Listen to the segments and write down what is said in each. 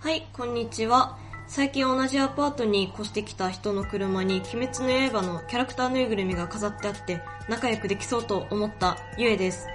はい、こんにちは。最近同じアパートに越してきた人の車に鬼滅の刃のキャラクターぬいぐるみが飾ってあって仲良くできそうと思ったゆえです。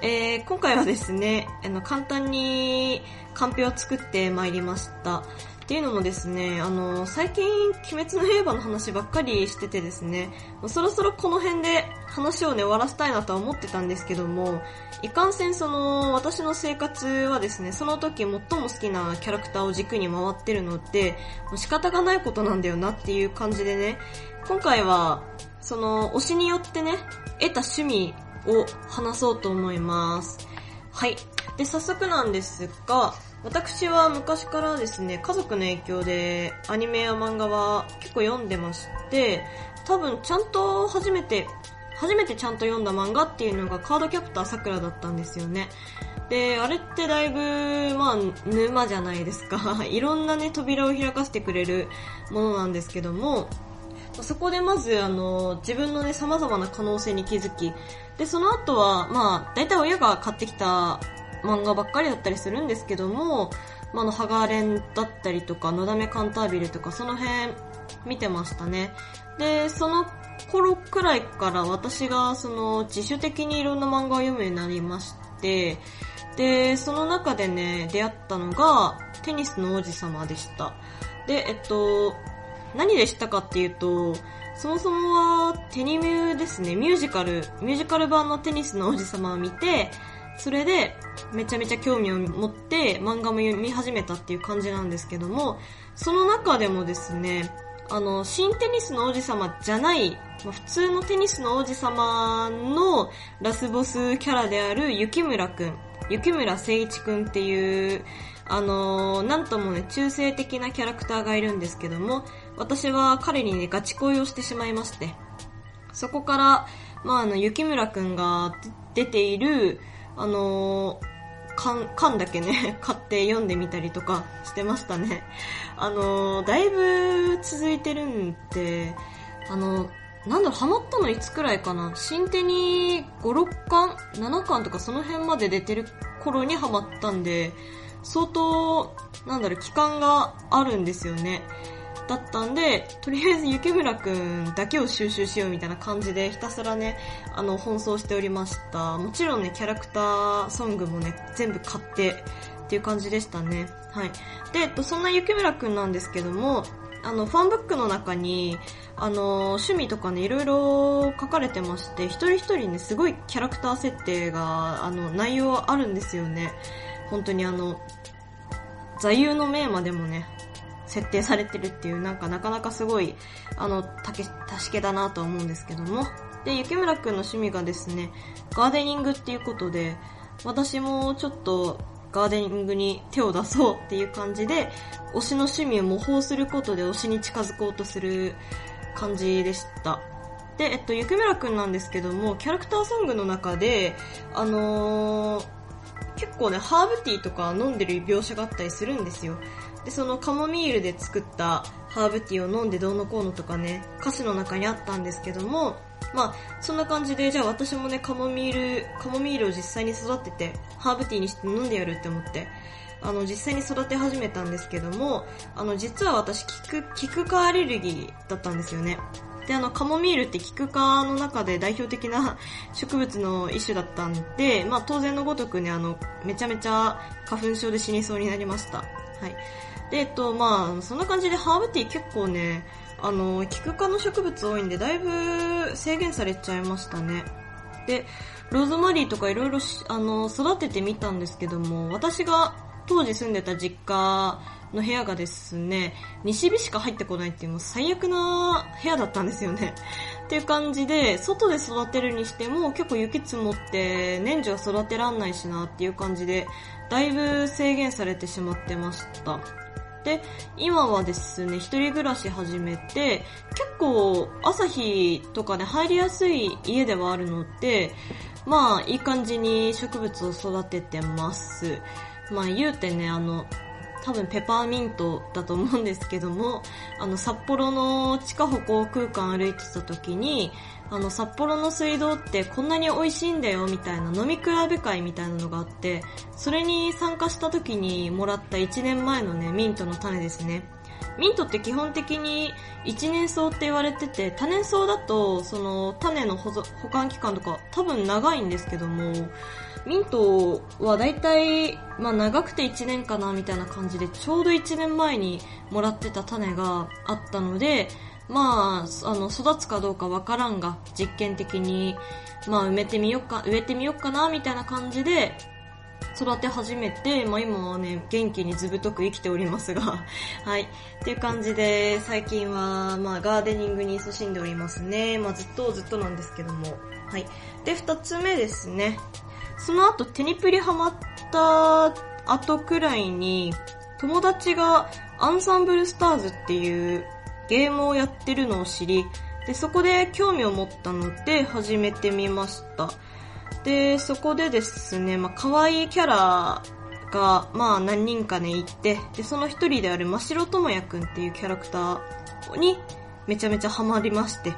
えー、今回はですね、あの、簡単にカンペを作ってまいりました。っていうのもですね、あの、最近、鬼滅の刃の話ばっかりしててですね、もうそろそろこの辺で話をね、終わらせたいなとは思ってたんですけども、いかんせんその、私の生活はですね、その時最も好きなキャラクターを軸に回ってるので、もう仕方がないことなんだよなっていう感じでね、今回は、その、推しによってね、得た趣味を話そうと思います。はい。で、早速なんですが、私は昔からですね、家族の影響でアニメや漫画は結構読んでまして、多分ちゃんと初めて、初めてちゃんと読んだ漫画っていうのがカードキャプターさくらだったんですよね。で、あれってだいぶ、まあ、沼じゃないですか。いろんなね、扉を開かせてくれるものなんですけども、そこでまず、あの、自分のね、様々な可能性に気づき、で、その後は、まあ、大体親が買ってきた漫画ばっかりだったりするんですけども、まあ、の、ハガーレンだったりとか、のだめカンタービルとか、その辺見てましたね。で、その頃くらいから私が、その、自主的にいろんな漫画を読むようになりまして、で、その中でね、出会ったのが、テニスの王子様でした。で、えっと、何でしたかっていうと、そもそもはテニミューですね、ミュージカル、ミュージカル版のテニスの王子様を見て、それでめちゃめちゃ興味を持って漫画も読み始めたっていう感じなんですけども、その中でもですね、あの、新テニスの王子様じゃない、普通のテニスの王子様のラスボスキャラである雪村くん、雪村誠一くんっていう、あのーなんともね、中性的なキャラクターがいるんですけども、私は彼にね、ガチ恋をしてしまいまして、そこから、まあ、あの、雪村くんが出ている、あのー缶、だけね、買って読んでみたりとかしてましたね。あのーだいぶ続いてるんで、あのなんだろう、ハマったのいつくらいかな新手に5、6巻 ?7 巻とかその辺まで出てる頃にハマったんで、相当、なんだろう、期間があるんですよね。だったんで、とりあえず雪村くんだけを収集しようみたいな感じでひたすらね、あの、奔走しておりました。もちろんね、キャラクターソングもね、全部買ってっていう感じでしたね。はい。で、えっと、そんな雪村くんなんですけども、あの、ファンブックの中に、あの、趣味とかね、いろいろ書かれてまして、一人一人ね、すごいキャラクター設定が、あの、内容あるんですよね。本当にあの、座右の銘までもね、設定されてるっていう、なんかなかなかすごい、あの、たけ、たしけだなと思うんですけども。で、雪村くんの趣味がですね、ガーデニングっていうことで、私もちょっとガーデニングに手を出そうっていう感じで、推しの趣味を模倣することで推しに近づこうとする感じでした。で、えっと、雪村くんなんですけども、キャラクターソングの中で、あのー結構ね、ハーブティーとか飲んでる描写があったりするんですよ。で、そのカモミールで作ったハーブティーを飲んでどうのこうのとかね、歌詞の中にあったんですけども、まあ、そんな感じで、じゃあ私もね、カモミール、カモミールを実際に育てて、ハーブティーにして飲んでやるって思って、あの、実際に育て始めたんですけども、あの、実は私、キク、キク科アレルギーだったんですよね。で、あの、カモミールってキク科の中で代表的な 植物の一種だったんで、まあ当然のごとくね、あの、めちゃめちゃ花粉症で死にそうになりました。はい。で、えっと、まあそんな感じでハーブティー結構ね、あの、キク科の植物多いんで、だいぶ制限されちゃいましたね。で、ローズマリーとかいろいろあの、育ててみたんですけども、私が当時住んでた実家の部屋がですね、西日しか入ってこないっていうもう最悪な部屋だったんですよね。っていう感じで、外で育てるにしても結構雪積もって年中は育てらんないしなっていう感じで、だいぶ制限されてしまってました。で、今はですね、一人暮らし始めて、結構朝日とかで入りやすい家ではあるので、まあいい感じに植物を育ててます。まあ言うてね、あの、多分ペパーミントだと思うんですけども、あの、札幌の地下歩行空間歩いてた時に、あの、札幌の水道ってこんなに美味しいんだよみたいな飲み比べ会みたいなのがあって、それに参加した時にもらった1年前のね、ミントの種ですね。ミントって基本的に一年草って言われてて、多年草だと、その種の保保管期間とか多分長いんですけども、ミントは大体、まあ長くて1年かなみたいな感じで、ちょうど1年前にもらってた種があったので、まあ、あの、育つかどうかわからんが、実験的に、まあ埋めてみよっか、植えてみよっかな、みたいな感じで、育て始めて、まあ今はね、元気にずぶとく生きておりますが、はい。っていう感じで、最近は、まあガーデニングに勤しんでおりますね。まあずっとずっとなんですけども。はい。で、二つ目ですね。その後、テニプリハマった後くらいに、友達がアンサンブルスターズっていうゲームをやってるのを知り、で、そこで興味を持ったので始めてみました。で、そこでですね、まあ、可愛いキャラが、まあ、何人かね、いて、で、その一人である真城智也くんっていうキャラクターにめちゃめちゃハマりまして。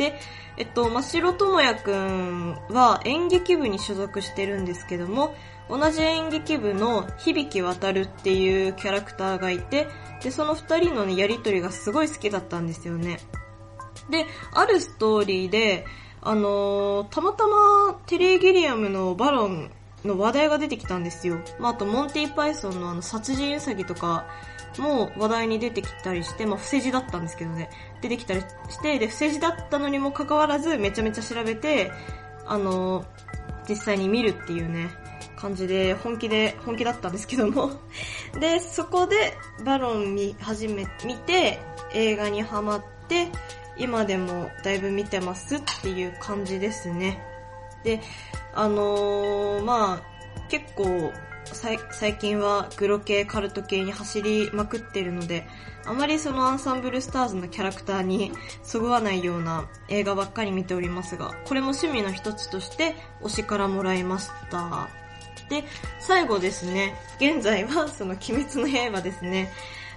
で、えっと、真城智也くんは演劇部に所属してるんですけども、同じ演劇部の響き渡るっていうキャラクターがいて、で、その二人のね、やりとりがすごい好きだったんですよね。で、あるストーリーで、あのー、たまたまテレギリアムのバロンの話題が出てきたんですよ。まあ、あと、モンティパイソンのあの、殺人ウサギとかも話題に出てきたりして、まあ、不正字だったんですけどね。出てきたりして、で、不正字だったのにもかかわらず、めちゃめちゃ調べて、あの、実際に見るっていうね、感じで、本気で、本気だったんですけどもで、そこで、バロン見始め、見て、映画にハマって、今でもだいぶ見てますっていう感じですね。で、あのー、まあ、結構、最近はグロ系、カルト系に走りまくってるので、あまりそのアンサンブルスターズのキャラクターにそぐわないような映画ばっかり見ておりますが、これも趣味の一つとして推しからもらいました。で、最後ですね、現在はその鬼滅の刃ですね。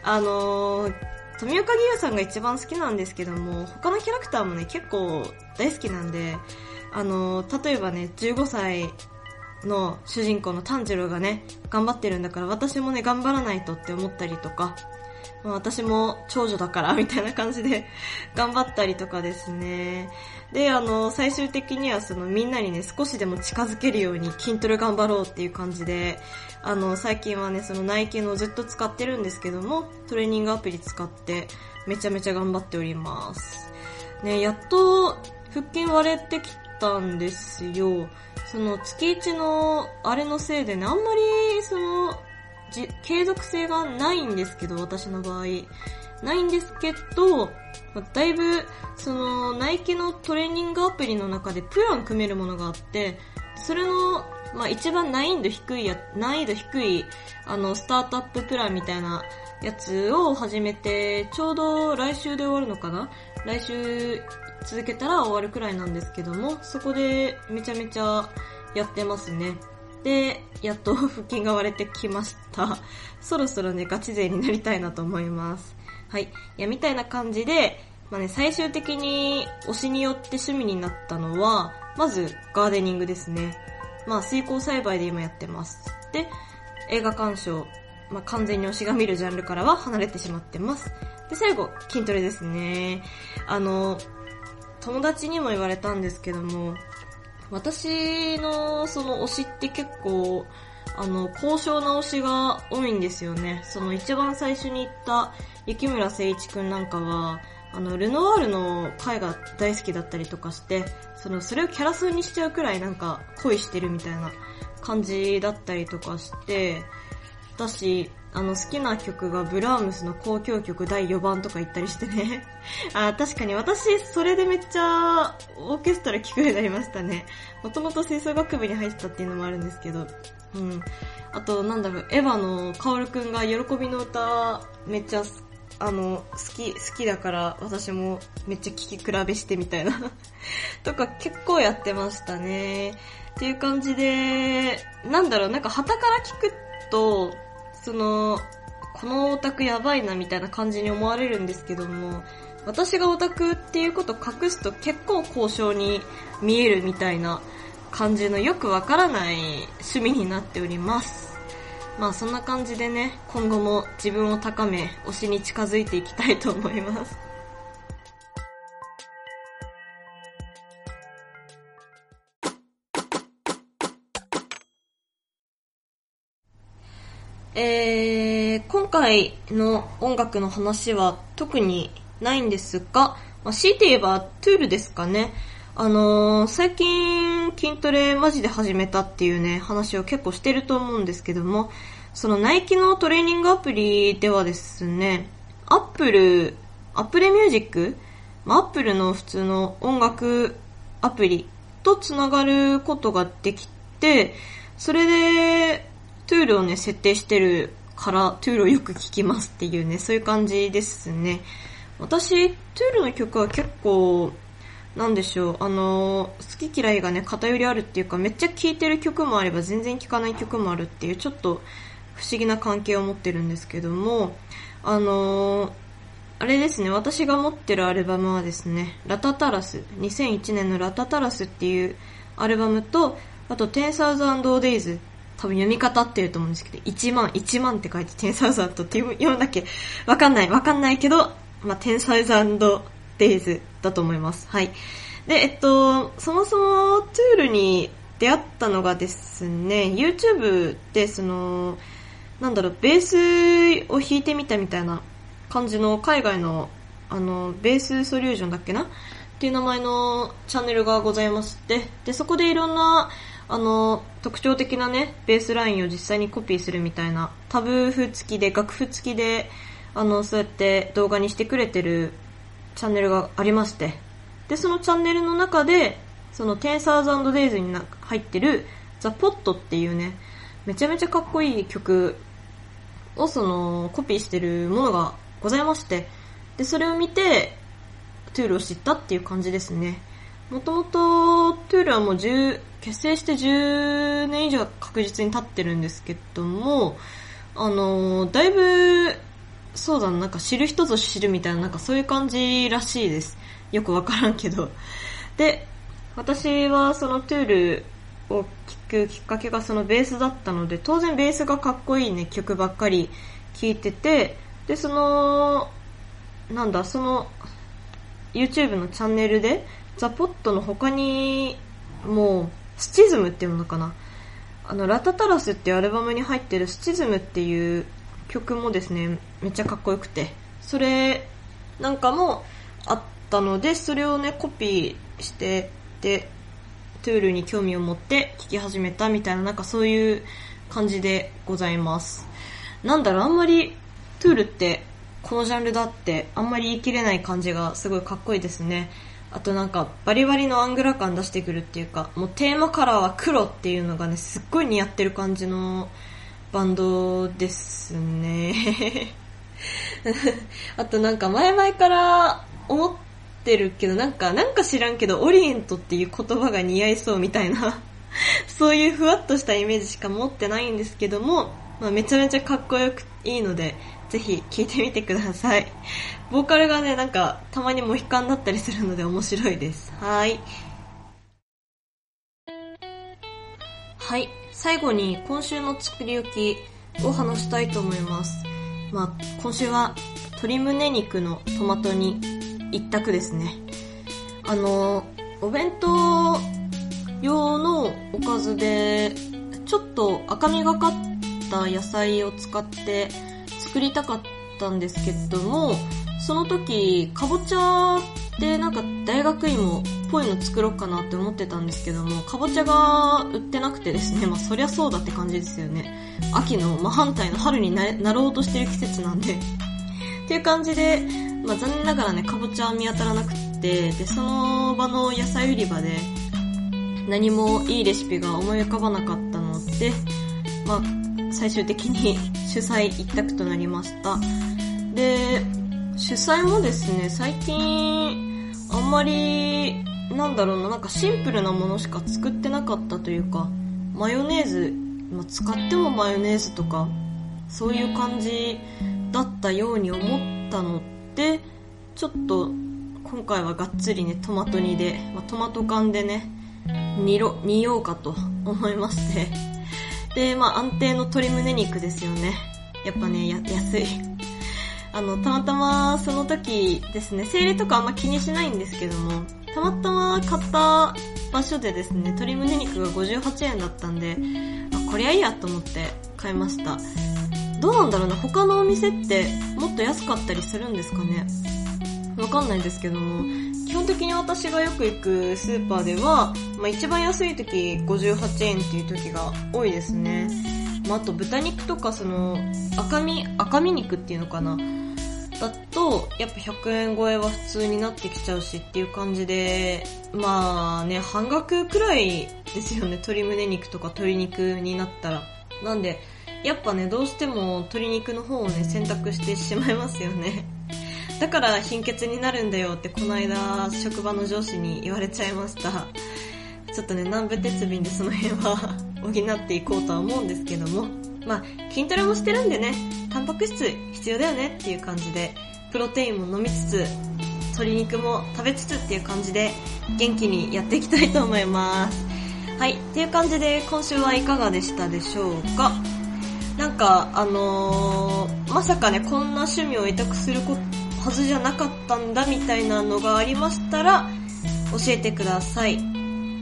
あのー、富岡義勇さんが一番好きなんですけども、他のキャラクターもね、結構大好きなんで、あの、例えばね、15歳の主人公の炭治郎がね、頑張ってるんだから私もね、頑張らないとって思ったりとか、まあ、私も長女だから みたいな感じで頑張ったりとかですね。で、あの、最終的にはそのみんなにね、少しでも近づけるように筋トレ頑張ろうっていう感じで、あの、最近はね、そのナイキのずっと使ってるんですけども、トレーニングアプリ使ってめちゃめちゃ頑張っております。ね、やっと腹筋割れてきてたんですよ。その月1のあれのせいでね、あんまりそのじ、継続性がないんですけど、私の場合。ないんですけど、だいぶ、その、ナイキのトレーニングアプリの中でプラン組めるものがあって、それの、まあ、一番難易度低いや、難易度低い、あの、スタートアッププランみたいなやつを始めて、ちょうど来週で終わるのかな？来週続けたら終わるくらいなんですけども、そこでめちゃめちゃやってますね。で、やっと腹筋が割れてきました。そろそろね、ガチ勢になりたいなと思います。はい。いや、みたいな感じで、まあね、最終的に推しによって趣味になったのは、まず、ガーデニングですね。まあ、水耕栽培で今やってます。で、映画鑑賞。まあ、完全に推しが見るジャンルからは離れてしまってます。で、最後、筋トレですね。あの、友達にも言われたんですけども、私のその推しって結構、あの、高尚な推しが多いんですよね。その一番最初に言った雪村誠一くんなんかは、あの、ルノワールの絵が大好きだったりとかして、その、それをキャラ数にしちゃうくらいなんか恋してるみたいな感じだったりとかして、だし、あの、好きな曲がブラームスの交響曲第4番とか言ったりしてね。あ、確かに私、それでめっちゃ、オーケストラ聴くようになりましたね。もともと吹奏楽部に入ってたっていうのもあるんですけど。うん。あと、なんだろう、エヴァのカオルくんが喜びの歌、めっちゃ、あの、好き、好きだから、私もめっちゃ聴き比べしてみたいな とか結構やってましたね。っていう感じで、なんだろう、なんか旗から聞くと、その、このオタクやばいなみたいな感じに思われるんですけども、私がオタクっていうことを隠すと結構交渉に見えるみたいな感じのよくわからない趣味になっております。まあそんな感じでね、今後も自分を高め、推しに近づいていきたいと思います。えー、今回の音楽の話は特にないんですが、まあ、強いて言えば Tool ですかね。あのー、最近筋トレマジで始めたっていうね、話を結構してると思うんですけども、そのナイキのトレーニングアプリではですね、アップル、アップルミュージック、まあ、アップルの普通の音楽アプリとつながることができて、それで Tool をね、設定してるから、 Tool をよく聴きますっていうね、そういう感じですね。私、トゥールの曲は結構、なんでしょう、あの、好き嫌いがね、偏りあるっていうか、めっちゃ聴いてる曲もあれば、全然聴かない曲もあるっていう、ちょっと不思議な関係を持ってるんですけども、あのあれですね、私が持ってるアルバムはですね、ラタタラス、2001年のラタタラスっていうアルバムと、あと、10,000 Days 多分読み方ってると思うんですけど、1万、1万って書いて10,000って読むだけ。わかんない、わかんないけど、まあ、10,000 days だと思います。はい。で、えっと、そもそもトゥールに出会ったのがですね、YouTube でその、なんだろう、ベースを弾いてみたみたいな感じの海外の、あの、ベースソリューションだっけな？っていう名前のチャンネルがございまして、で、そこでいろんな、あの、特徴的なね、ベースラインを実際にコピーするみたいな、タブ譜付きで、楽譜付きで、あの、そうやって動画にしてくれてるチャンネルがありまして、で、そのチャンネルの中で、その10,000 Days に入ってる The Pot っていうね、めちゃめちゃかっこいい曲をそのコピーしてるものがございまして、で、それを見て、トゥールを知ったっていう感じですね。もともと、トゥールはもう10、結成して10年以上確実に経ってるんですけども、あの、だいぶ、そうだな、なんか知る人ぞ知るみたいな、なんかそういう感じらしいです。よくわからんけど。で、私はそのトゥールを聴くきっかけがそのベースだったので、当然ベースがかっこいいね、曲ばっかり聴いてて、で、その、なんだ、その、YouTube のチャンネルで、ザ・ポットの他に、もう、スチズムっていうのかな。あの、ラタタラスっていうアルバムに入ってるスチズムっていう曲もですね、めっちゃかっこよくて、それなんかもあったので、それをね、コピーして、で、トゥールに興味を持って聴き始めたみたいな、なんかそういう感じでございます。なんだろう、あんまり、トゥールってこのジャンルだってあんまり言い切れない感じがすごいかっこいいですね。あとなんかバリバリのアングラ感出してくるっていうか、もうテーマカラーは黒っていうのがね、すっごい似合ってる感じのバンドですね。あとなんか前々から思ってるけど、なんか、なんか知らんけど、オリエントっていう言葉が似合いそうみたいな そういうふわっとしたイメージしか持ってないんですけども、まあ、めちゃめちゃかっこよくいいので、ぜひ聴いてみてください。ボーカルがね、なんか、たまにモヒカンだったりするので面白いです。はい。はい。最後に今週の作り置きを話したいと思います。まあ、今週は鶏胸肉のトマト煮一択ですね。あの、お弁当用のおかずで、ちょっと赤みがかった野菜を使って作りたかったんですけども、その時、かぼちゃってなんか大学芋っぽいの作ろうかなって思ってたんですけども、かぼちゃが売ってなくてですね、まあそりゃそうだって感じですよね。秋の真反対の春になろうとしてる季節なんで。っていう感じで、まあ残念ながらね、かぼちゃは見当たらなくて、で、その場の野菜売り場で何もいいレシピが思い浮かばなかったので、まあ最終的に主催一択となりました。で、主催もですね、最近、あんまり、なんだろうな、なんかシンプルなものしか作ってなかったというか、マヨネーズ、ま、使ってもマヨネーズとか、そういう感じだったように思ったので、ちょっと今回はがっつりね、トマト煮で、まあ、トマト缶でね、煮ろ、煮ようかと思いまして。で、まあ安定の鶏胸肉ですよね。やっぱね、や、安い。あの、たまたまその時ですね、生理とかあんま気にしないんですけども、たまたま買った場所でですね、鶏胸肉が58円だったんで、あ、こりゃいいやと思って買いました。どうなんだろうな、他のお店ってもっと安かったりするんですかね？わかんないんですけども、基本的に私がよく行くスーパーでは、まあ一番安い時58円っていう時が多いですね。まああと豚肉とかその赤身、赤身肉っていうのかな？だと、やっぱ100円超えは普通になってきちゃうしっていう感じで、まあね、半額くらいですよね。鶏胸肉とか鶏肉になったら。なんで、やっぱね、どうしても鶏肉の方をね、選択してしまいますよね。だから貧血になるんだよってこの間職場の上司に言われちゃいました。ちょっとね、南部鉄瓶でその辺は補っていこうとは思うんですけども。まあ、筋トレもしてるんでね、タンパク質必要だよねっていう感じで、プロテインも飲みつつ、鶏肉も食べつつっていう感じで、元気にやっていきたいと思います。はい。っていう感じで、今週はいかがでしたでしょうか？なんか、あのー、まさかね、こんな趣味を委託するはずじゃなかったんだみたいなのがありましたら、教えてください。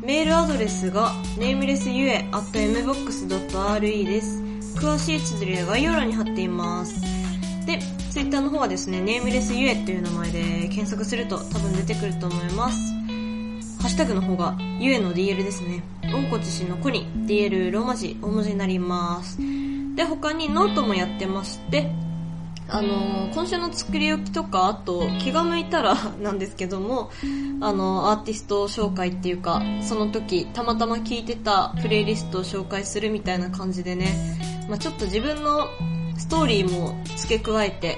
メールアドレスが namelessue.mbox.re です。詳しい綴りは概要欄に貼っています。で、ツイッターの方はですね、ネームレスゆえっていう名前で検索すると多分出てくると思います。ハッシュタグの方が、ゆえの DL ですね。温故知新の故に DL ローマ字、大文字になります。で、他にノートもやってまして、あの、今週の作り置きとか、あと、気が向いたら なんですけども、あの、アーティスト紹介っていうか、その時、たまたま聴いてたプレイリストを紹介するみたいな感じでね、まあ、ちょっと自分のストーリーも付け加えて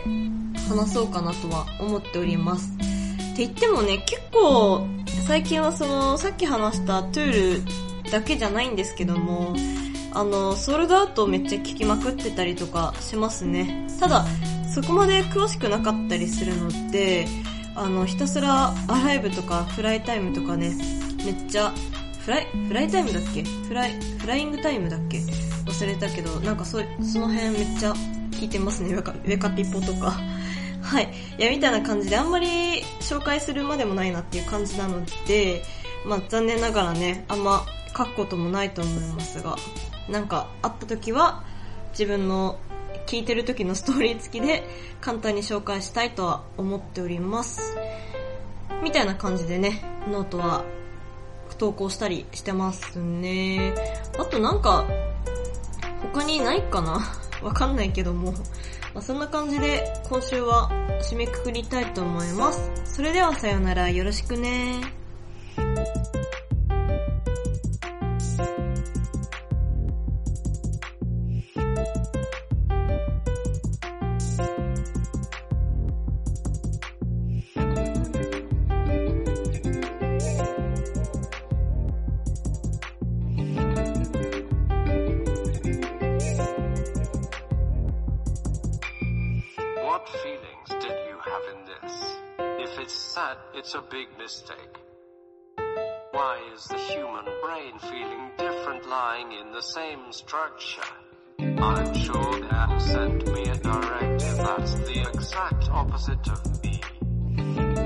話そうかなとは思っております。って言ってもね、結構最近はそのさっき話した Tool だけじゃないんですけども、あの、 SOUL'd OUT めっちゃ聞きまくってたりとかしますね。ただ、そこまで詳しくなかったりするので、あの、ひたすら ALIVE とか Flyte Tyme とかね、めっちゃ、 Flyte、Flyte Tyme だっけ？ Fly、Flying Time だっけ？忘れたけど、なんかそ、その辺めっちゃ聞いてますね。ウェカ、ウェカピポとか。はい。いや、みたいな感じで、あんまり紹介するまでもないなっていう感じなので、まあ残念ながらね、あんま書くこともないと思いますが、なんかあった時は、自分の聞いてる時のストーリー付きで簡単に紹介したいとは思っております。みたいな感じでね、ノートは投稿したりしてますね。あとなんか、他にないかな？わかんないけども。まあ、そんな感じで今週は締めくくりたいと思います。それではさよならよろしくね that, it's a big mistake. Why is the human brain feeling different lying in the same structure? I'm sure they'll send me a directive that's the exact opposite of me.